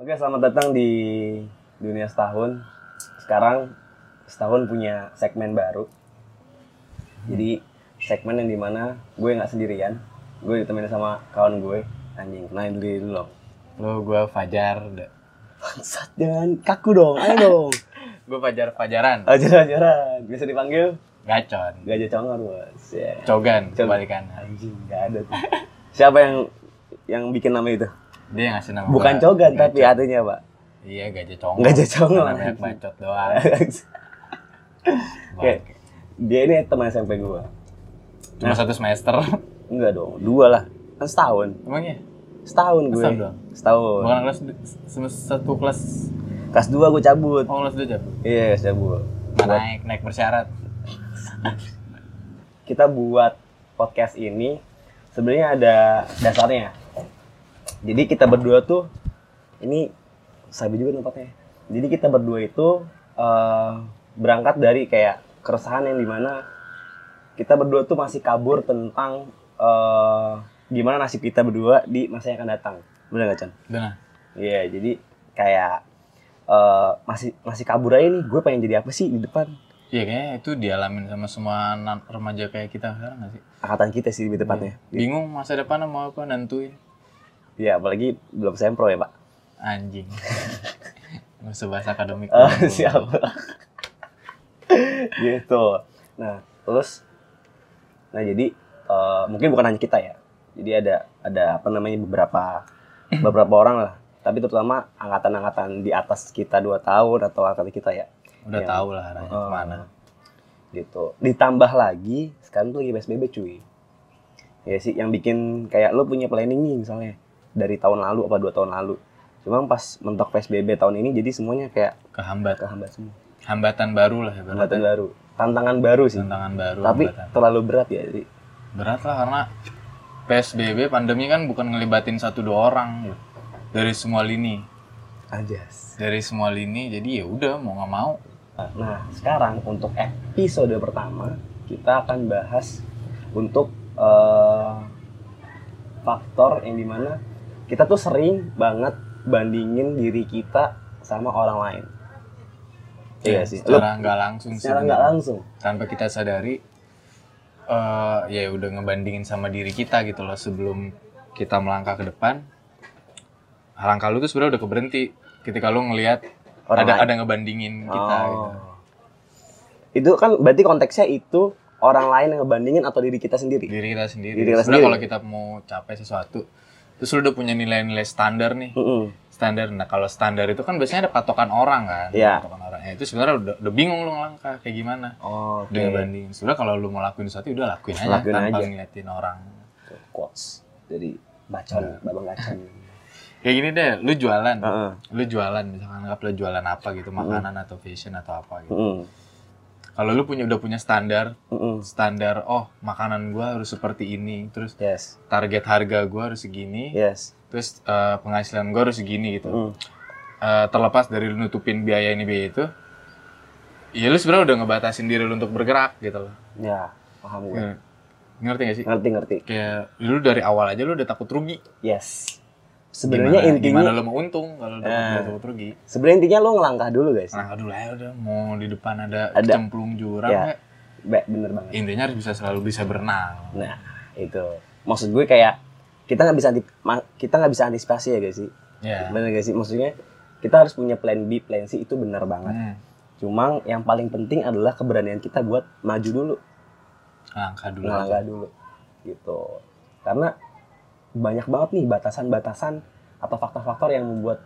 Oke, selamat datang di dunia setahun. Sekarang setahun punya segmen baru. Jadi segmen yang di mana gue nggak sendirian, gue ditemenin sama kawan gue. Anjing, kenalin diri dulu dong. Lo gue Fajar, Bangsat, jangan kaku dong, ayo dong. gue Fajar Fajaran, Ajaran-ajaran, bisa dipanggil Gacon, Gajah Congor, bos. Ya. Cogan, Cogan. kebalikan. Anjing, nggak ada tuh. Siapa yang yang bikin nama itu? Dia yang ngasih nama Bukan gua, Cogan, Gacon. tapi artinya, Pak. Iya, Gajah Congor. Gajah Congor. Karena banyak bacot doang. Oke. Dia ini teman SMP gue. Cuma satu semester. Enggak dong, dua lah. Kan setahun. Emangnya? Setahun gue. Setahun doang? Setahun. Bukan kelas semester satu kelas Kelas dua gue cabut. oh kelas dua cabut. Iya, kelas cabut. Naik naik bersyarat. kita buat podcast ini sebenarnya ada dasarnya. Jadi kita berdua tuh ini sabi juga tempatnya. Jadi kita berdua itu eh, berangkat dari kayak keresahan yang di mana kita berdua tuh masih kabur tentang eh, gimana nasib kita berdua di masa yang akan datang. Bener gak Chan? Benar. Iya, jadi kayak eh, masih masih kabur aja nih. Gue pengen jadi apa sih di depan? Iya kayaknya itu dialamin sama semua remaja kayak kita sekarang nggak sih? Angkatan kita sih lebih tepatnya. Bingung masa depan mau apa nentuin. Iya, apalagi belum sempro ya, Pak. Anjing. Nggak usah bahas akademik. Oh, dulu. siap. gitu. Nah, terus nah jadi eh, mungkin bukan hanya kita ya. Jadi ada ada apa namanya beberapa beberapa orang lah. Tapi terutama angkatan-angkatan di atas kita dua tahun atau angkatan kita ya. Udah Yang- tahu lah arahnya Oh, ke mana. Gitu. Ditambah lagi sekarang tuh lagi PSBB cuy. Ya sih yang bikin kayak lo punya planning nih misalnya dari tahun lalu apa dua tahun lalu. Cuma pas mentok PSBB tahun ini jadi semuanya kayak Kehambat. kehambat semua. Hambatan baru lah ya. Hambatan baru. Tantangan baru sih. Tantangan baru. Tapi hambatan. terlalu berat ya. Jadi, berat lah karena PSBB pandemi kan bukan ngelibatin satu dua orang gitu. dari semua lini Anjas. dari semua lini jadi ya udah mau nggak mau Nah, sekarang untuk episode pertama kita akan bahas untuk eh, faktor yang di mana kita tuh sering banget bandingin diri kita sama orang lain. Iya sih. Secara nggak langsung secara nggak langsung. tanpa kita sadari eh ya udah ngebandingin sama diri kita gitu loh sebelum kita melangkah ke depan langkah lu tuh sebenarnya udah keberhenti ketika lu ngelihat Orang ada lain. ada ngebandingin kita Oh. gitu. Itu kan berarti konteksnya itu orang lain yang ngebandingin atau diri kita sendiri. diri kita sendiri. Diri kita Sebenarnya sendiri. kalau kita mau capai sesuatu, terus lu udah punya nilai-nilai standar nih, Mm-mm. standar. Nah kalau standar itu kan biasanya ada patokan orang kan, Iya. patokan orang. Ya, itu sebenarnya udah, udah bingung lu ngelangkah kayak gimana. Oh, Oke. Udah ngebandingin. Sebenarnya kalau lu mau lakuin sesuatu, udah lakuin aja Lakuin tanpa aja. ngeliatin orang. Quotes dari bacaan, Iya. babang. Kayak gini deh, lu jualan, Heeh. lu jualan misalkan anggap lu jualan apa gitu, makanan atau fashion atau apa gitu. Mm-mm. Kalau lu punya udah punya standar, Mm-mm. standar, oh makanan gua harus seperti ini, terus Yes. target harga gua harus segini, Yes. terus eh, penghasilan gua harus segini gitu. Mm. Eh, terlepas dari lu nutupin biaya ini biaya itu, ya lu sebenarnya udah ngebatasin diri lu untuk bergerak gitu loh. Ya, paham gue. Nge- Ngerti gak sih? Ngerti ngerti. Kayak lu dari awal aja lu udah takut rugi. Yes. Sebenarnya intinya gimana lu mau untung kalau Eh. udah takut rugi? sebenarnya intinya lo ngelangkah dulu guys. Nah, aduh lah udah mau di depan ada, Ada. cemplung jurang Ya. ya. Be- bener banget. Intinya harus bisa selalu bisa berenang. Nah, itu. Maksud gue kayak kita nggak bisa kita nggak bisa antisipasi ya guys sih. Ya. Bener gak sih? Maksudnya kita harus punya plan B, plan C itu benar banget. Hmm. Cuma yang paling penting adalah keberanian kita buat maju dulu, Langkah dulu aja. ngelangkah dulu. Gitu. Karena banyak banget nih batasan-batasan atau faktor-faktor yang membuat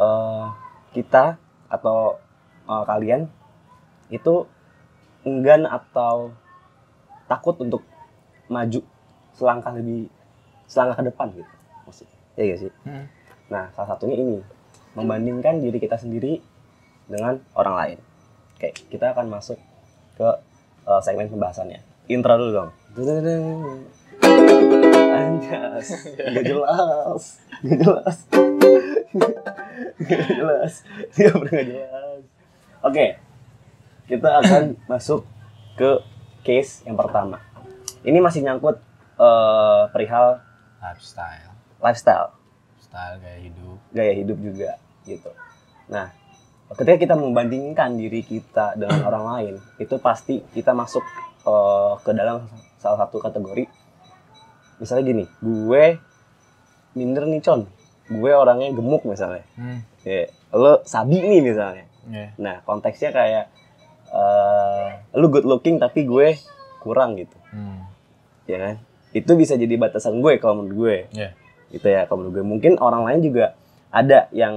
eh, kita atau eh, kalian itu enggan atau takut untuk maju selangkah lebih selangkah ke depan gitu maksudnya. Ya gak sih? Hmm. nah salah satunya ini membandingkan diri kita sendiri dengan orang lain. Oke kita akan masuk ke eh, segmen pembahasannya. Intro dulu dong Anjas, gak jelas, gak jelas, gak jelas, dia gak jelas. Oke, kita akan masuk ke case yang pertama. Ini masih nyangkut eh, perihal Lifestyle. lifestyle. lifestyle kayak hidup gaya hidup juga gitu. Nah, ketika kita membandingkan diri kita dengan orang lain, itu pasti kita masuk eh, ke dalam salah satu kategori. Misalnya gini, gue minder nih con, gue orangnya gemuk misalnya. hmm. Ya, lo sabi nih misalnya. ya Nah, konteksnya kayak eh lu good looking tapi gue kurang gitu, hmm. ya kan? Itu bisa jadi batasan gue kalau menurut gue. ya gitu ya kalau menurut gue mungkin orang lain juga ada yang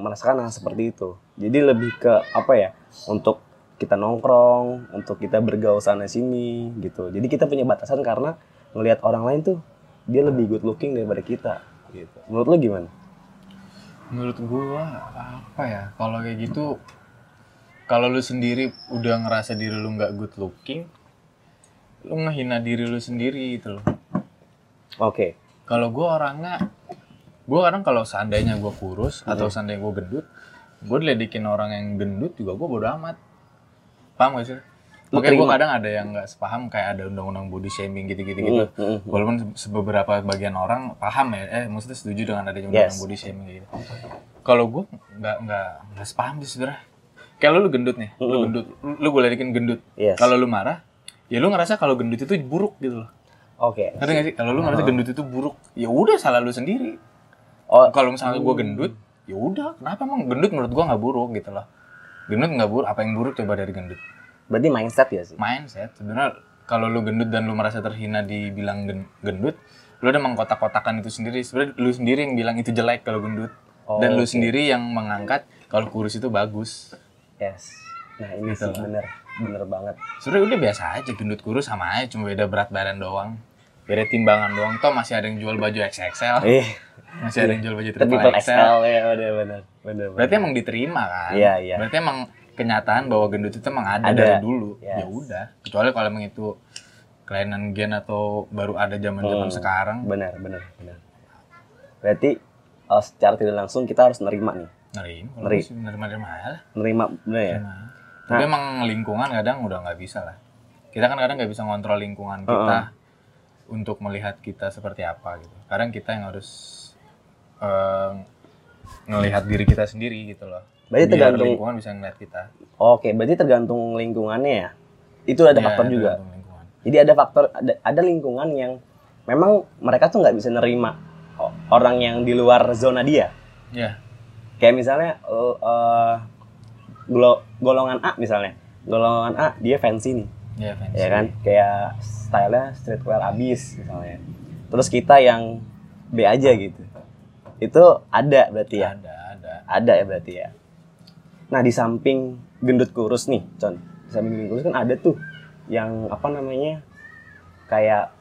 merasakan hal seperti itu jadi lebih ke apa ya untuk kita nongkrong untuk kita bergaul sana sini gitu jadi kita punya batasan karena ngelihat orang lain tuh dia lebih good looking daripada kita gitu. Menurut lo gimana? Menurut gua apa ya kalau kayak gitu kalau lu sendiri udah ngerasa diri lu nggak good looking lu ngehina diri lu sendiri gitu loh. Oke. Kalau gua orangnya gua kadang kalau seandainya gua kurus atau seandainya gua gendut gua diledekin orang yang gendut juga gua bodo amat. Paham gak sih Makanya gue kadang ada yang nggak sepaham kayak ada undang-undang body shaming gitu-gitu gitu. Mm, mm, mm. Walaupun beberapa bagian orang paham ya, eh maksudnya setuju dengan adanya undang-undang Yes. body shaming gitu. Kalau gue nggak nggak nggak sepaham sih sebenarnya. Kayak lu, lu gendut nih, lu Mm-mm. gendut, lu, lu gue ledekin gendut. yes Kalau lu marah, ya lu ngerasa kalau gendut itu buruk gitu loh. oke Ngerti gak sih? Kalau lu ngerasa gendut itu buruk, ya udah salah lu sendiri. oh Kalau misalnya gue gendut, ya udah. Kenapa emang gendut menurut gue nggak buruk gitu loh? Gendut nggak buruk. Apa yang buruk coba dari gendut? Berarti mindset ya sih? Mindset. Sebenarnya kalau lu gendut dan lu merasa terhina dibilang gen- gendut lu udah mengkotak-kotakan itu sendiri. Sebenarnya lu sendiri yang bilang itu jelek kalau gendut. Oh, dan lu sendiri yang mengangkat kalau kurus itu bagus. Yes. Nah ini Gitu sih lah. bener. Bener banget. Sebenarnya udah biasa aja gendut kurus sama aja cuma beda berat badan doang. Beda timbangan doang. Toh masih ada yang jual baju XXL eh masih ada yang jual baju triple triple XL XL ya bener bener bener. Berarti emang diterima kan? Iya, iya. berarti emang kenyataan bahwa gendut itu emang ada, Ada. dari dulu Yes. ya udah kecuali kalau emang itu kelainan gen atau baru ada zaman zaman Hmm. sekarang benar benar benar berarti uh, secara tidak langsung kita harus nerima nih Nerim, kalau Neri. gue sih nerima-nerima aja lah. nerima benar ya Nerima. Tapi emang lingkungan kadang udah nggak bisa lah. Kita kan kadang nggak bisa ngontrol lingkungan kita untuk melihat kita seperti apa gitu. Kadang kita yang harus eh, ngelihat diri kita sendiri gitu loh. Berarti Biar tergantung- lingkungan bisa ngeliat kita. oke berarti tergantung lingkungannya ya itu ada Iya, faktor juga lingkungan. jadi ada faktor ada, ada lingkungan yang memang mereka tuh nggak bisa nerima orang yang di luar zona dia Iya. kayak misalnya uh, uh, golo- golongan A misalnya golongan A dia fancy nih Iya, fancy. ya kan kayak stylenya streetwear abis misalnya terus kita yang B aja gitu itu ada berarti ya Ada, ada. ada ya berarti ya nah di samping gendut kurus nih con di samping gendut kurus kan ada tuh yang apa namanya kayak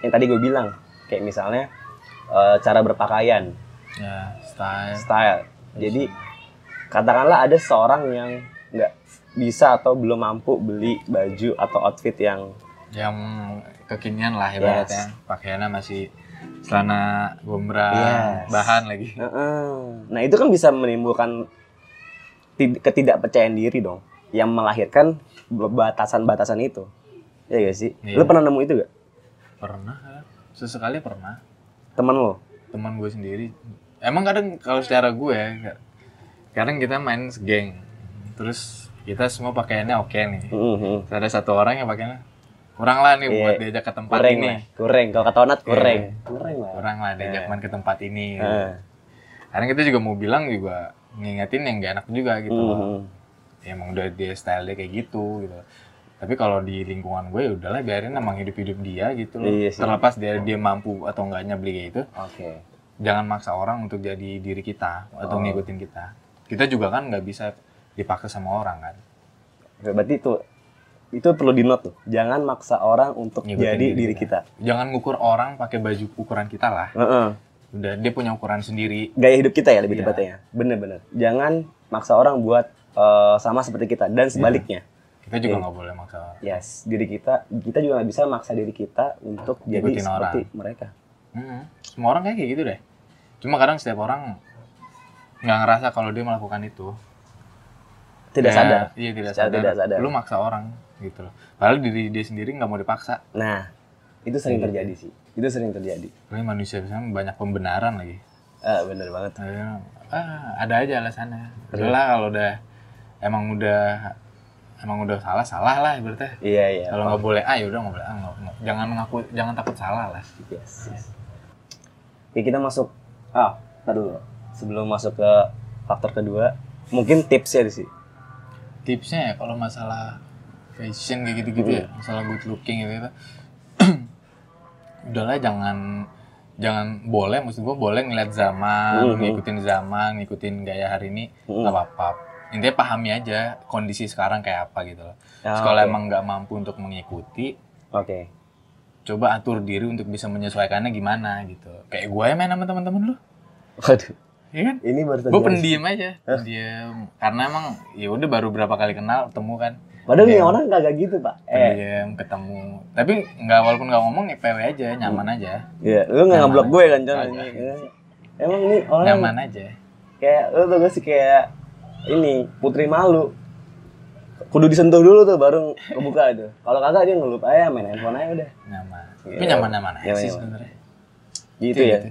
yang tadi gue bilang kayak misalnya eh, cara berpakaian Ya, style. style jadi katakanlah ada seorang yang nggak bisa atau belum mampu beli baju atau outfit yang Yang kekinian lah ibaratnya. Pakaiannya masih celana gombrang, Yes. bahan lagi. Nah itu kan bisa menimbulkan ketidakpercayaan diri dong yang melahirkan batasan-batasan itu. Ya gak sih? Iya. lu pernah nemu itu gak Pernah, sesekali pernah. temen lo? Teman gue sendiri. Emang kadang kalau secara gue ya, kadang kita main geng. Terus kita semua pakaiannya oke nih. Mhm. Terus ada satu orang yang pakaiannya kurang lah nih Iya. buat diajak ke tempat kurang ini. lah kurang. Kalau kata Onat kurang. Kurang lah. Kurang lah diajak Iya. main ke tempat ini. Heeh. kadang kita juga mau bilang juga ngingetin yang gak enak juga gitu loh Mhm. ya, emang udah dia style dia kayak gitu gitu tapi kalau di lingkungan gue ya udahlah biarin emang hidup hidup dia gitu loh Iya sih. terlepas dia dia mampu atau enggaknya beli kayak itu oke jangan maksa orang untuk jadi diri kita atau Oh. ngikutin kita. Kita juga kan nggak bisa dipaksa sama orang kan. Berarti itu itu perlu di note tuh jangan maksa orang untuk Ngikutin jadi diri diri kita, Jangan ngukur orang pakai baju ukuran kita lah. Heeh. Udah dia punya ukuran sendiri. gaya hidup kita ya lebih Iya. tepatnya bener-bener jangan maksa orang buat eh, sama seperti kita dan sebaliknya Kita juga Iya. nggak boleh maksa orang. yes diri kita kita juga nggak bisa maksa diri kita untuk jadi Ngikutin seperti orang. mereka Mm-mm. Semua orang kayak gitu deh. Cuma kadang setiap orang nggak ngerasa kalau dia melakukan itu. tidak Ya, sadar Iya tidak sadar. tidak sadar. Lu maksa orang gitu loh. Padahal diri dia sendiri nggak mau dipaksa. nah itu sering Iya. terjadi sih itu sering terjadi Ini manusia biasanya banyak pembenaran lagi. Ah, bener banget. Ayo, ah, ada aja alasannya. Udahlah kalau udah emang udah emang udah salah salah lah berarti. Iya, iya. Kalau nggak boleh A ya udah nggak boleh A. nggak- nggak- jangan ngaku jangan takut salah lah. Yes. yes. Oke, kita masuk. Ah, ntar dulu. Sebelum masuk ke faktor kedua, mungkin tipsnya di sih. Tipsnya ya kalau masalah fashion kayak gitu-gitu ya, Hmm. masalah good looking gitu, -gitu udahlah jangan jangan boleh maksud gua boleh ngeliat zaman, Mhm. ngikutin zaman, ngikutin gaya hari ini Hmm. nggak apa-apa. Intinya pahami aja kondisi sekarang kayak apa gitu loh. Ah, kalau oke. emang nggak mampu untuk mengikuti, Oke. coba atur diri untuk bisa menyesuaikannya gimana gitu. Kayak gue ya main sama teman-teman lu, Waduh, ya kan? ini baru Gue pendiam aja, pendiam. Karena emang ya udah baru berapa kali kenal, ketemu kan. Padahal nih Pendiam. orang kagak gitu, Pak. Eh, Pendiam, ketemu. Tapi nggak walaupun nggak ngomong ya PW aja, nyaman aja. iya, lu nggak Nyaman ngeblok gue kan? Kagak. Ini. Emang nih orang Nyaman aja. kayak lu tuh gak sih kayak ini putri malu kudu disentuh dulu tuh baru kebuka itu kalau kagak dia ngelup aja main handphone aja udah Nyaman. Iya. Tapi nyaman-nyaman aja Nyaman-nyaman. sih sebenarnya. gitu Kayak ya gitu.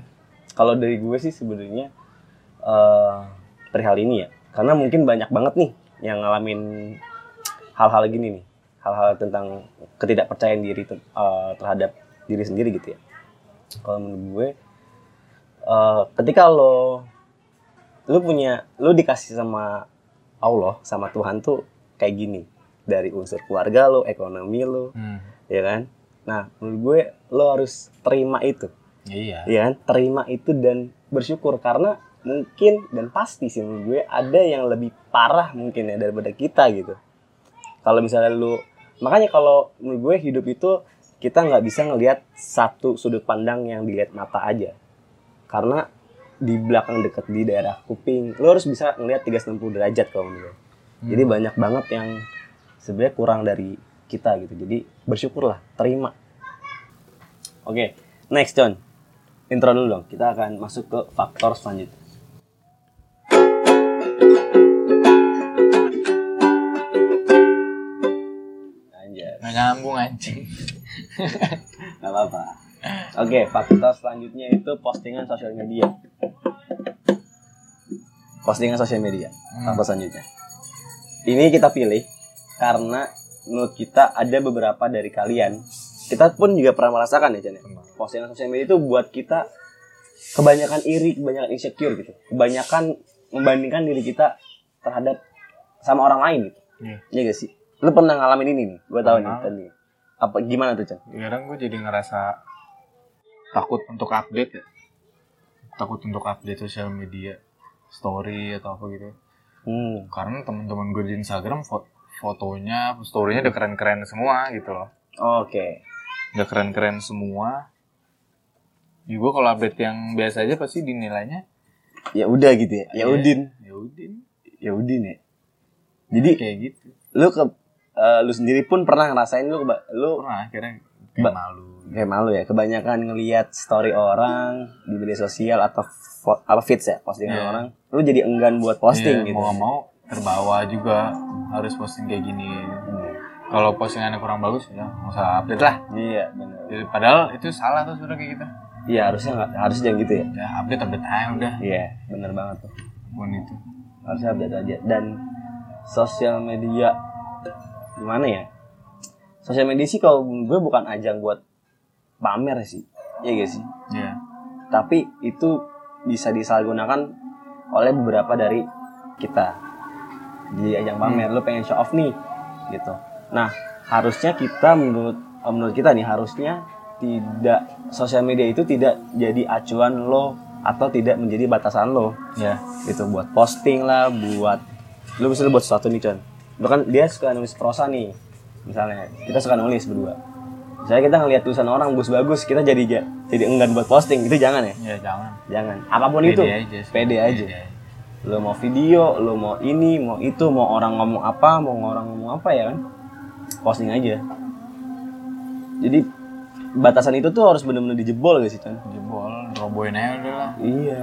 kalau dari gue sih sebenarnya eh perihal ini ya karena mungkin banyak banget nih yang ngalamin hal-hal gini nih hal-hal tentang ketidakpercayaan diri ter- eh, terhadap diri sendiri gitu ya. Kalau menurut gue eh, ketika lo lu punya lu dikasih sama Allah sama Tuhan tuh kayak gini. Dari unsur keluarga lo ekonomi lo Hmm. ya kan? Nah menurut gue lo harus terima itu. Iya. ya kan? Terima itu dan bersyukur. Karena mungkin dan pasti sih menurut gue ada yang lebih parah mungkin ya daripada kita gitu kalau misalnya lu makanya kalau menurut gue hidup itu kita nggak bisa ngelihat satu sudut pandang yang dilihat mata aja. Karena di belakang deket di daerah kuping lu harus bisa ngelihat 360 derajat kalau menurut gue. Hmm. jadi banyak banget yang sebenarnya kurang dari kita gitu. Jadi bersyukurlah terima. Oke next John. Intro dulu dong. Kita akan masuk ke faktor selanjutnya Nyambung anjing. nggak apa-apa. Oke, faktor selanjutnya itu postingan sosial media. Postingan sosial media. Hmm. Faktor selanjutnya. Ini kita pilih karena menurut kita ada beberapa dari kalian. Kita pun juga pernah merasakan ya, Chan. ya. Postingan sosial media itu buat kita kebanyakan iri, kebanyakan insecure gitu. Kebanyakan membandingkan diri kita terhadap sama orang lain gitu. Iya. Iya gak sih? Lu pernah ngalamin ini nih? Gue tahu nih tadi. Apa gimana tuh, Chan? Kadang gue jadi ngerasa takut untuk update ya. Takut untuk update sosial media, story atau apa gitu. Hmm. Karena teman-teman gue di Instagram fo- fotonya, storynya udah keren-keren semua gitu loh. Oke. Udah keren-keren semua. Ya gue kalau update yang biasa aja pasti dinilainya Ya udah gitu ya. Ya Iya. udin. ya udin Ya udin ya. Jadi kayak gitu. lu ke eh, lu sendiri pun pernah ngerasain lu lu Pernah akhirnya kayak malu. kayak malu ya kebanyakan ngelihat story orang di media sosial atau apa feeds ya postingan Iya. orang lu jadi enggan buat posting Iya, gitu Mau mau terbawa juga harus posting kayak gini. Hmm. Kalau postingannya kurang bagus ya nggak usah update lah. iya benar padahal itu salah tuh sebenarnya kayak gitu. iya harusnya nggak harusnya jangan gitu ya Ya update update aja udah. iya benar banget tuh Pun itu. harusnya update aja dan sosial media gimana ya? Sosial media sih kalau gue bukan ajang buat pamer sih. Iya gak sih? Iya. tapi itu bisa disalahgunakan oleh beberapa dari kita. Di ajang pamer lu pengen show off nih gitu. Nah harusnya kita menurut eh, menurut kita nih harusnya tidak sosial media itu tidak jadi acuan lo atau tidak menjadi batasan lo. Iya. gitu buat posting lah buat lu bisa buat sesuatu nih Con lu kan dia suka nulis prosa nih misalnya. Kita suka nulis berdua. Misalnya kita ngelihat tulisan orang bagus-bagus kita jadi ja- jadi enggan buat posting. Itu jangan ya? Ya jangan. jangan. Apa pun itu. Pede aja. pede aja. Lu mau video lu mau ini mau itu mau orang ngomong apa mau orang ngomong apa ya kan? Posting aja. Jadi batasan itu tuh harus benar-benar dijebol gak sih Con Jebol, roboin aja udah lah. iya.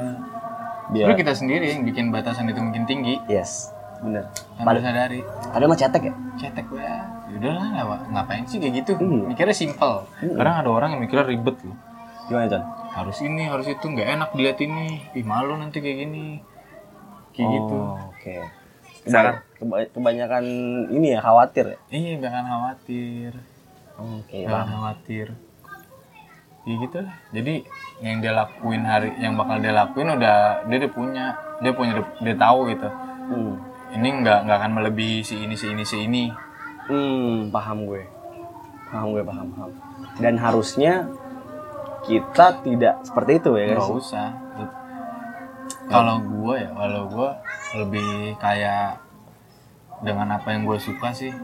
Biar kita sendiri yang bikin batasan itu makin tinggi. yes bener Tanpa sadari. ada mah cetek ya Cetek gue. Yaudah lah, ngapain sih kayak gitu? Iya. Mikirnya simple. Iya. Kadang ada orang yang mikirnya ribet loh. gimana Con harus ini harus itu nggak enak dilihat ini ih malu nanti kayak gini kayak gitu Oh, Oke. Misalkan- Keba- kebanyakan ini ya khawatir ya. iya jangan khawatir Oke. jangan khawatir ya gitu lah jadi yang dia lakuin hari yang bakal dia lakuin udah dia udah punya dia punya dia tahu gitu Hmm. Ini nggak nggak akan melebihi si ini si ini si ini Hmm, paham gue. Paham gue, paham, paham. Dan harusnya kita tidak seperti itu ya nggak usah kalau gue ya kalau gue lebih kayak dengan apa yang gue suka sih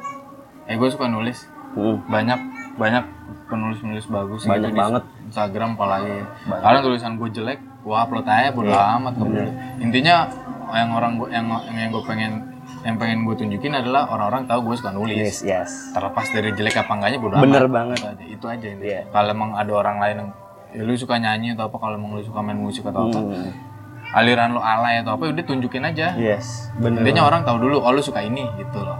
eh gue suka nulis Hmm. banyak banyak penulis penulis bagus Banyak gitu di banget. Instagram apalagi Banyak. kalau tulisan gue jelek gue upload aja bodo Iya, amat peduli. intinya yang orang gua, yang yang gue pengen yang pengen gue tunjukin adalah orang-orang tahu gue suka nulis Yes, yes. terlepas dari jelek apa enggaknya bodo Bener amat banget. itu aja itu aja intinya. Iya. kalau emang ada orang lain yang ya, lu suka nyanyi atau apa kalau emang lu suka main musik atau apa Hmm. aliran lu alay atau apa udah tunjukin aja Yes, bener. intinya orang tahu dulu oh lu suka ini gitu loh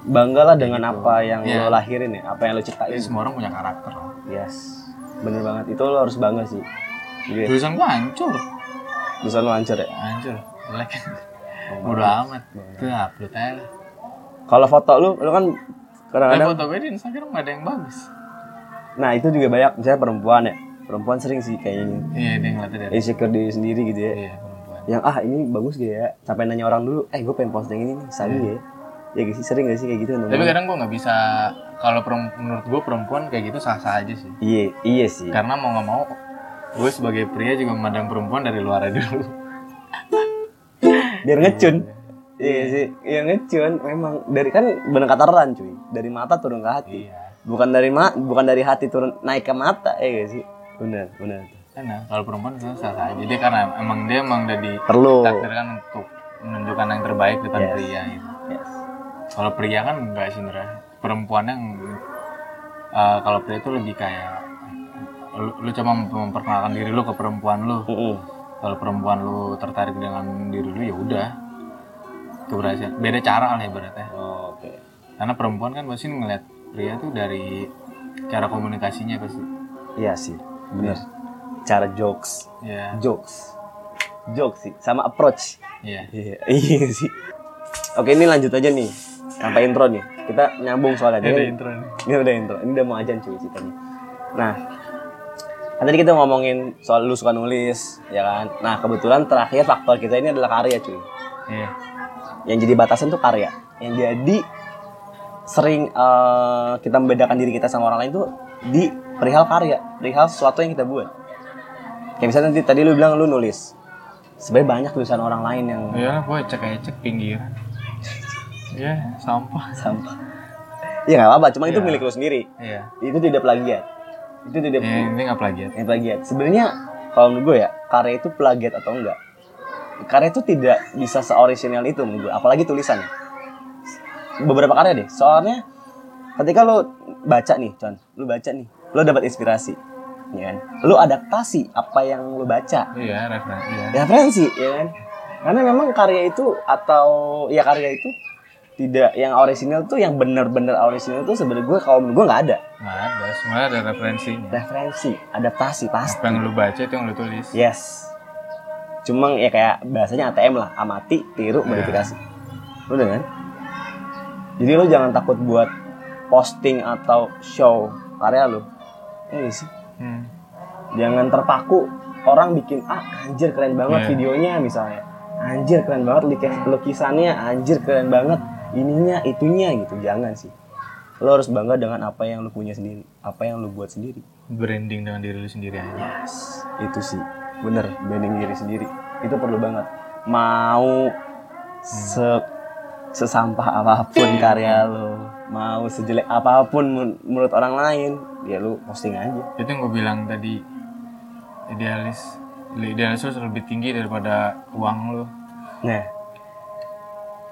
Banggalah dengan apa yang Iya. lo lahirin ya, apa yang lo ciptain. Jadi semua orang punya karakter lah Yes. Bener banget. Itu lo harus bangga sih. Iya. tulisan gua hancur Bisa lo hancur ya. hancur jelek bodo amat tuh upload aja lah Kalau foto lu, lu kan kadang-kadang foto gue di Instagram gak ada yang bagus Nah, itu juga banyak misalnya perempuan ya. Perempuan sering sih kayak ini. iya dia ngeliatnya dari Insecure diri sendiri gitu ya. iya perempuan Yang ah ini bagus gak ya? Sampai nanya orang dulu, "Eh, gue pengen posting ini nih, sabi ya?" Ya gitu sih, sering gak sih kayak gitu tapi kadang gue nggak bisa kalau menurut gue perempuan kayak gitu sah sah aja sih Iya, iya sih. karena mau nggak mau gue sebagai pria juga memandang perempuan dari luar dulu Biar ngecun. Iya sih, yang ngecun memang dari kan bener kata Ran cuy. Dari mata turun ke hati. iya Bukan dari ma bukan dari hati turun naik ke mata, ya gak sih? Bener, bener. karena kalau perempuan itu sah sah aja dia karena emang dia emang udah Perlu. ditakdirkan untuk menunjukkan yang terbaik depan Yes. pria gitu Yes. Kalau pria kan enggak sih sebenarnya. Perempuan yang eh, kalau pria itu lebih kayak lu, lu mem- memperkenalkan diri lu ke perempuan lu. Mm-mm. Kalau perempuan lu tertarik dengan diri lu ya udah. Keberhasilan. Beda cara lah ibaratnya. Oh, Oke. Karena perempuan kan pasti ngeliat pria tuh dari cara komunikasinya pasti. Iya sih, bener. Cara jokes, Ya, jokes, jokes sih, sama approach. iya. Iya, iya sih. Oke, ini lanjut aja nih. Sampai intro nih. Kita nyambung soalnya. Ini Ini, intro nih. ini udah intro. Ini udah mau ajan cuy ceritanya. Nah, kan tadi kita ngomongin soal lu suka nulis, ya kan? Nah, kebetulan terakhir faktor kita ini adalah karya cuy. Iya. Yang jadi batasan tuh karya. Yang jadi sering eh, kita membedakan diri kita sama orang lain tuh di perihal karya, perihal sesuatu yang kita buat. Kayak misalnya nanti tadi lu bilang lu nulis. Sebenarnya banyak tulisan orang lain yang Iya, gue cek aja cek pinggir. Iya, sampah. sampah. Iya nggak apa-apa, cuma itu Iya. milik lu sendiri. Iya. Itu tidak plagiat. Itu tidak Ya, ini nggak plagiat. yang plagiat. Sebenarnya kalau menurut gue ya, karya itu plagiat atau enggak. Karya itu tidak bisa seorisinal itu menurut gue, apalagi tulisannya. Beberapa karya deh, soalnya ketika lu baca nih, Con, lu baca nih, lu dapat inspirasi, ya kan? Lu adaptasi apa yang lu baca, Iya, referensi. Iya. referensi, ya kan? Karena memang karya itu atau ya karya itu tidak yang orisinal tuh yang benar-benar orisinal tuh sebenarnya gue kalau menurut gue nggak ada Nggak ada, semuanya ada referensinya. referensi adaptasi pasti Apa yang lu baca itu yang lu tulis. yes cuma ya kayak bahasanya ATM lah amati tiru Iya. modifikasi udah kan jadi lu jangan takut buat posting atau show karya lu ini sih Hmm. jangan terpaku orang bikin ah anjir keren banget Iya. videonya misalnya anjir keren banget lukis- lukisannya anjir keren banget ininya itunya gitu. Jangan sih. Lo harus bangga dengan apa yang lu punya sendiri apa yang lu buat sendiri. Branding dengan diri lu sendiri aja. yes. Itu sih. Bener branding diri sendiri. Itu perlu banget. Mau se sesampah apa pun karya lo mau sejelek apa pun men- menurut orang lain ya lu posting aja. Itu yang gue bilang tadi idealis. Idealis lu lebih tinggi daripada uang lu. Nah,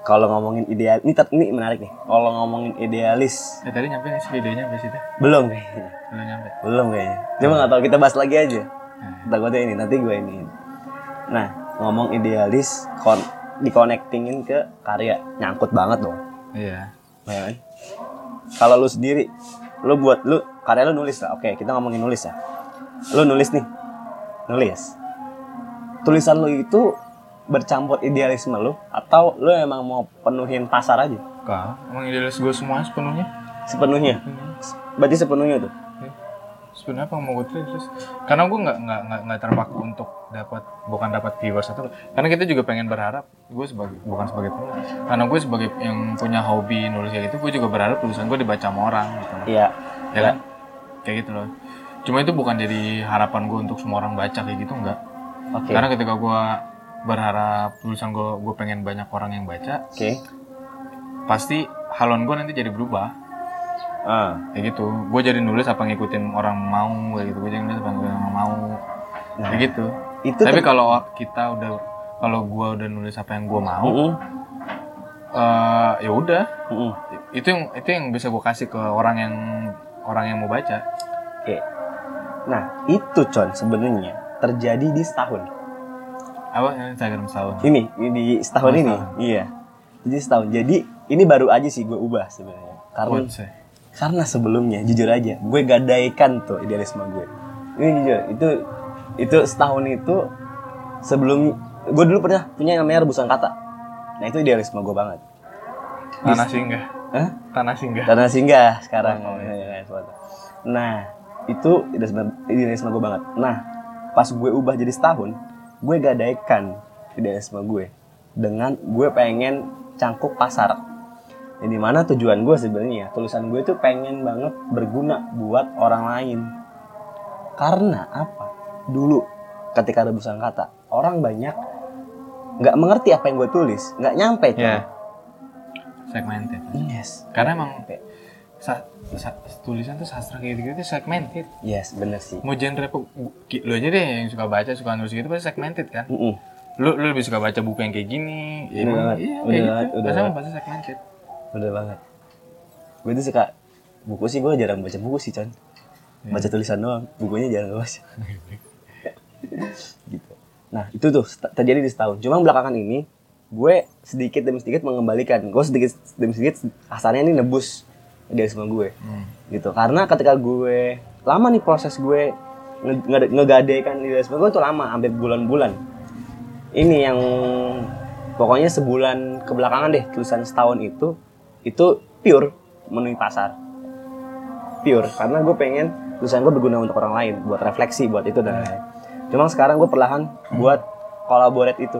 kalau ngomongin ideal, ini, tet- ini menarik nih. Kalau ngomongin idealis, Eh tadi nyampe sih videonya sampai situ? belum kayaknya. Belum nyampe. Belum kayaknya. Cuma nggak tahu kita bahas lagi aja. Nah, Takutnya ini, nanti gue ini. Nah, ngomong idealis, kon dikonektingin ke karya, nyangkut banget dong. iya. Ya kan? Kalau lu sendiri, lu buat lu karya lu nulis lah. Oke, kita ngomongin nulis ya. Lu nulis nih. nulis tulisan lu itu bercampur idealisme lu atau lu emang mau penuhin pasar aja? Kak, emang idealis gue semua sepenuhnya. sepenuhnya? Berarti sepenuhnya tuh? Sebenarnya apa mau gue terus? Karena gue nggak nggak nggak nggak terpaku untuk dapat bukan dapat viewers atau karena kita juga pengen berharap gue sebagai bukan sebagai penulis. Karena gue sebagai yang punya hobi nulis kayak gitu gue juga berharap tulisan gue dibaca sama orang gitu loh. iya. Ya kan? Kayak gitu loh. Cuma itu bukan jadi harapan gue untuk semua orang baca kayak gitu enggak oke. Karena ketika gue berharap tulisan gue gue pengen banyak orang yang baca. Oke. Pasti haluan gue nanti jadi berubah. Ah. Kayak gitu. Gue jadi nulis apa ngikutin orang mau kayak gitu. Gue jadi nulis apa ngikutin orang mau. Nah, kayak gitu. itu tapi kalau kita udah kalau gue udah nulis apa yang gue mau Mm-mm, eh, ya udah. Mm-mm. itu yang itu yang bisa gue kasih ke orang yang orang yang mau baca. Oke. Nah, itu Con sebenarnya terjadi di setahun. Apa Instagram setahun Ini, ini di setahun Oh, ini. setahun. Iya. Jadi setahun. Jadi ini baru aja sih gue ubah sebenarnya. Karena Buset. karena sebelumnya jujur aja gue gadaikan tuh idealisme gue. Ini jujur, itu itu setahun itu sebelum gue dulu pernah punya yang namanya rebusan kata. Nah, itu idealisme gue banget. tanah singgah Hah? tanah singgah Tanah singgah sekarang. Oh, Ya, ya, suatu. Nah, itu idealisme, idealisme gue banget. Nah, pas gue ubah jadi setahun, gue gadaikan idealisme gue dengan gue pengen cangkup pasar. Yang di mana tujuan gue sebenarnya tulisan gue tuh pengen banget berguna buat orang lain. Karena apa? Dulu ketika rebusan kata, orang banyak nggak mengerti apa yang gue tulis, nggak nyampe. coy. ya segmented Yes. karena emang. Sa- sa- tulisan tuh sastra kayak gitu tuh segmented Yes, bener sih. mau genre apa lu aja deh yang suka baca suka nulis gitu pasti segmented kan Mm-mm. lu lu lebih suka baca buku yang kayak gini Udah emang banget, iya udah kayak banget, gitu udah emang banget. segmented Bener banget. Gue tuh suka buku sih gue jarang baca buku sih Con. Baca tulisan doang, bukunya jarang baca. gitu. Nah itu tuh terjadi di setahun. Cuma belakangan ini gue sedikit demi sedikit mengembalikan. Gue sedikit demi sedikit kasarnya ini nebus idealisme gue. Hmm. Gitu. Karena ketika gue lama nih proses gue nge- ngegadekan idealisme gue tuh lama, hampir bulan-bulan. Ini yang pokoknya sebulan kebelakangan deh tulisan setahun itu itu pure memenuhi pasar pure karena gue pengen tulisan gue berguna untuk orang lain buat refleksi buat itu dan lain cuma sekarang gue perlahan buat collaborate itu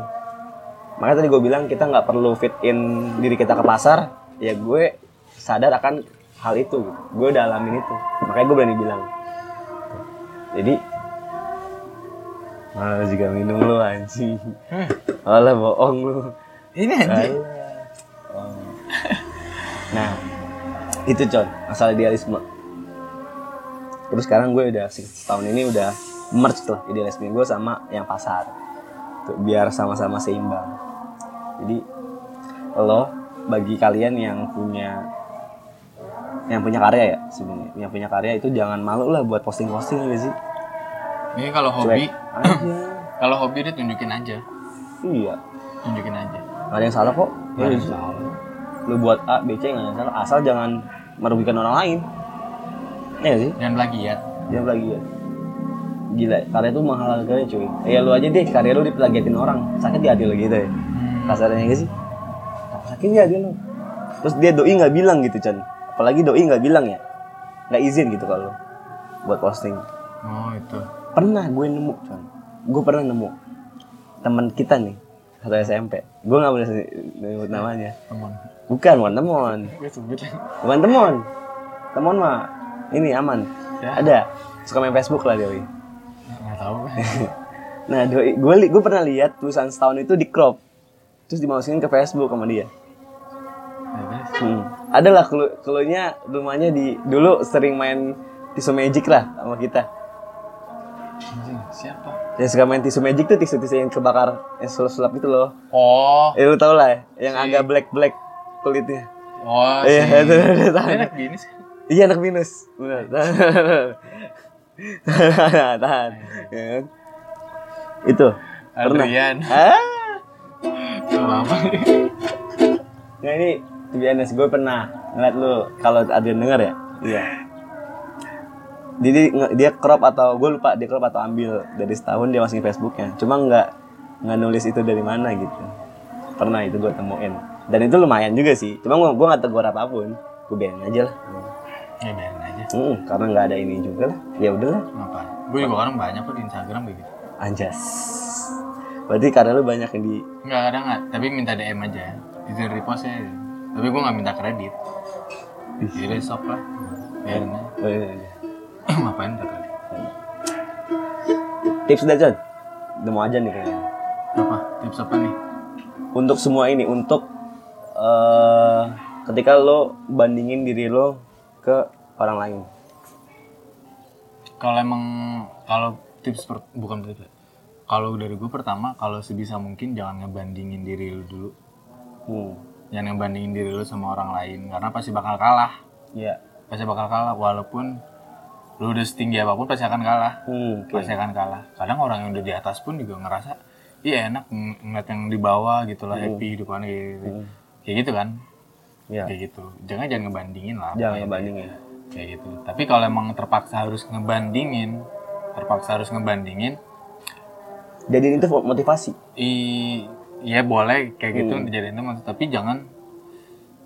makanya tadi gue bilang kita nggak perlu fit in diri kita ke pasar ya gue sadar akan hal itu gitu. gue udah alamin itu makanya gue berani bilang jadi malah juga minum lu anjing Hmm. Alah bohong lu ini anjing. Oh. Nah, itu Con, masalah idealisme. Terus sekarang gue udah se- setahun ini udah merge lah idealisme gue sama yang pasar. Tuh, biar sama-sama seimbang. Jadi lo bagi kalian yang punya yang punya karya ya sebenarnya. Yang punya karya itu jangan malu lah buat posting-posting ya sih? Ini kalau hobi kalau hobi dia tunjukin aja. Iya. Tunjukin aja. Nggak ada yang salah kok. Nggak ada Iya, yang sih. salah. lu buat A B C nggak ada yang salah. Asal jangan merugikan orang lain. Iya nggak sih? Jangan plagiat. Dia plagiat. Gila karya tuh mahal harganya cuy. Ya lu aja deh karya lu diplagiatin orang. Sakit di hati lo gitu ya. Kasarnya nggak sih? Sakit di hati lu. Terus dia doi nggak bilang gitu Chan apalagi doi nggak bilang ya nggak izin gitu kalau buat posting. Oh itu. Pernah gue nemu Chan. Gue pernah nemu teman kita nih satu SMP gue nggak boleh sebut namanya. Teman. Bukan bukan teman. Bukan teman. Teman mah ini aman. Ya. ada. Suka main Facebook lah doi. Nggak tahu. Nah doi gue gue pernah lihat tulisan setahun itu di crop. Terus dimasukin ke Facebook sama dia. Hmm. ada lah kelu keluarnya rumahnya di dulu sering main tisu magic lah sama kita Anjing, siapa yang suka main tisu magic tuh tisu tisu yang kebakar yang sulap sulap itu loh oh eh lu tau lah ya, yang Si- agak black black kulitnya oh Iya, si itu, anak gini sih Iya anak minus. Benar. Tahan. Ya kan? Itu. Pernah. Adrian Ah. lama Nah ini to be honest, gue pernah ngeliat lu kalau Adrian denger ya. Iya. jadi dia crop atau gue lupa dia crop atau ambil dari setahun dia masukin Facebooknya. Cuma nggak nggak nulis itu dari mana gitu. Pernah itu gue temuin. Dan itu lumayan juga sih. Cuma gue gue nggak tegur apa pun. Gue biarin aja lah. Ya biarin aja. Mm, karena nggak ada ini juga lah. Ya udahlah apa gue juga orang banyak kok di Instagram kayak gitu. Anjas. Berarti karena lu banyak yang di Enggak kadang nggak. Tapi minta DM aja. Itu repost ya tapi gue nggak minta kredit. Jadi sok lah. Biarin aja. Oh, iya, iya. ngapain minta kredit? Tips dah John. Udah mau aja nih kayaknya. Apa? Tips apa nih? Untuk semua ini untuk eh ketika lo bandingin diri lo ke orang lain. Kalau emang kalau tips per- bukan tips ya. kalau dari gue pertama kalau sebisa mungkin jangan ngebandingin diri lu dulu. Hmm. Jangan ngebandingin diri lu sama orang lain karena pasti bakal kalah Iya. pasti bakal kalah walaupun lu udah setinggi apa pun pasti akan kalah Hmm, oke. pasti akan kalah kadang orang yang udah di atas pun juga ngerasa iya enak ng- ngeliat yang di bawah gitu lah happy hidupannya kayak gitu. Hmm. kayak gitu kan Iya. kayak gitu jangan jangan ngebandingin lah Jangan Kayak- ngebandingin. kayak gitu tapi kalau emang terpaksa harus ngebandingin terpaksa harus ngebandingin Jadi itu motivasi. i ya boleh kayak gitu Hmm. dijadiin teman tapi jangan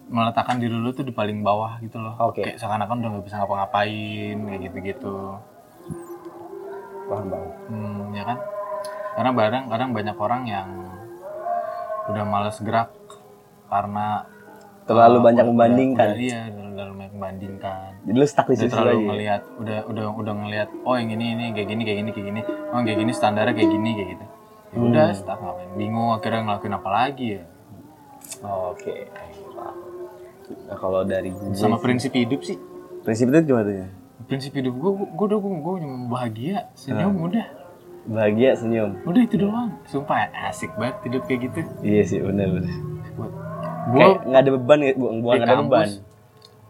meletakkan diri lu tuh di paling bawah gitu loh Oke. kayak seakan-akan udah nggak bisa ngapa-ngapain kayak gitu-gitu Paham banget. hmm, ya kan karena kadang kadang banyak orang yang udah males gerak karena Terlalu uh, banyak udah- membandingkan. udah- iya terlalu banyak membandingkan Jadi lu stuck di situ terlalu aja. ngelihat udah udah udah ngelihat oh yang ini ini kayak gini kayak gini kayak gini oh yang kayak gini standarnya kayak gini kayak gitu ya udah Hmm. stuck ngapain bingung akhirnya ngelakuin apa lagi ya Oke. Paham. Nah, kalau dari gue sama prinsip hidup sih prinsip itu gimana tuh ya? prinsip hidup gue gue udah gue gue cuma bahagia senyum Hmm. udah Bahagia senyum. udah itu doang sumpah asik banget hidup kayak gitu Iya sih, benar benar. gue nggak ada beban ya, bukan di nggak ada beban.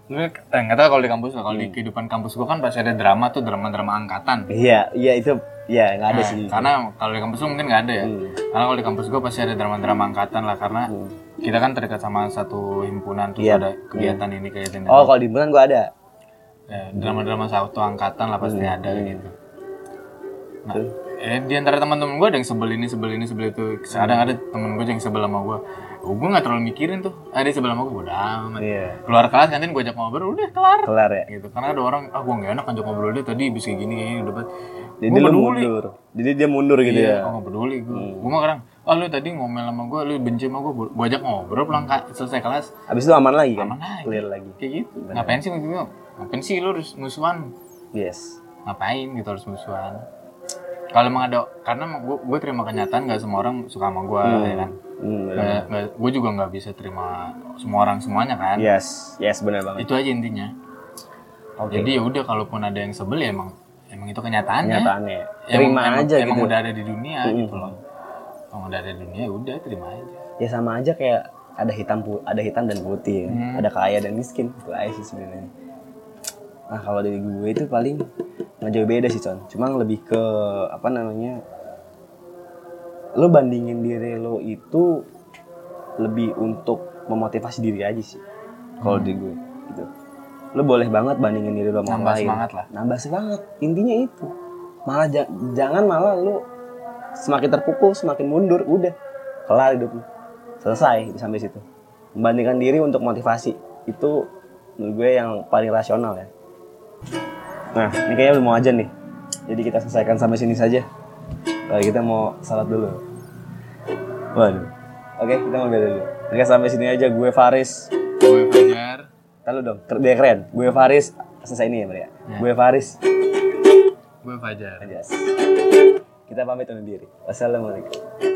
lu eh, nggak tahu kalau di kampus kalau di kehidupan kampus gue kan pasti ada drama tuh drama drama angkatan Iya, iya itu, iya nggak ada Nah, sih. karena kalau di kampus mungkin nggak ada ya Hmm. karena kalau di kampus gue pasti ada drama drama angkatan lah karena Hmm. kita kan terikat sama satu himpunan terus Iya. ada kegiatan ini kegiatan itu Oh, kalau di himpunan gua ada. ya, drama drama satu angkatan lah pasti Hmm. ada gitu nah eh, di antara teman-teman gue ada yang sebel ini sebel ini sebel itu kadang ada temen gue yang sebel sama gue oh, gue nggak terlalu mikirin tuh ada sebel sama gue udah amat Iya. keluar kelas kantin gue ajak ngobrol udah kelar Kelar ya. gitu karena ada orang ah gue nggak enak ajak ngobrol dia tadi bisa gini gini udah bet Jadi Gua lu peduli. mundur. Jadi dia mundur gitu iya, ya. oh, nggak peduli gue gue mah kadang ah lu tadi ngomel sama gue lu benci sama gue gue ajak ngobrol pulang ka- selesai kelas Habis itu aman lagi kan? aman aja Clear lagi. kayak gitu ngapain sih maksud gue ngapain sih lu harus musuhan Yes. ngapain gitu harus musuhan kalau emang ada karena gue gue terima kenyataan gak semua orang suka sama gue ya kan Hmm, benar. gue juga nggak bisa terima semua orang semuanya kan Yes, yes benar banget. itu aja intinya Oke. jadi ya udah kalaupun ada yang sebel ya emang emang itu kenyataannya Kenyataannya. Emang- Terima emang, aja emang gitu. udah ada di dunia Mm. gitu loh emang udah ada di dunia ya udah terima aja Ya sama aja kayak ada hitam ada hitam dan putih ya. Hmm. Ada kaya dan miskin. Itu aja sih sebenarnya. Nah, kalau dari gue itu paling nggak jauh beda sih, Con. Cuma lebih ke apa namanya? Lo bandingin diri lo itu lebih untuk memotivasi diri aja sih. Kalau Hmm. di gue gitu. Lo boleh banget bandingin diri lo sama orang Nambah lain. semangat lah. Nambah semangat. Intinya itu. Malah ja- jangan malah lo semakin terpukul, semakin mundur, udah kelar hidup lo. Selesai sampai situ. Membandingkan diri untuk motivasi itu menurut gue yang paling rasional ya. Nah, ini kayaknya udah mau aja nih. Jadi kita selesaikan sampai sini saja. Kalau kita mau salat dulu. Waduh. Oke, kita mau beda dulu. Oke, sampai sini aja. Gue Faris. gue Fajar Tahu dong, dia keren. Gue Faris. Selesai ini ya, Maria. Ya. Gue Faris. gue Fajar Anjas. Kita pamit undur diri. Wassalamualaikum.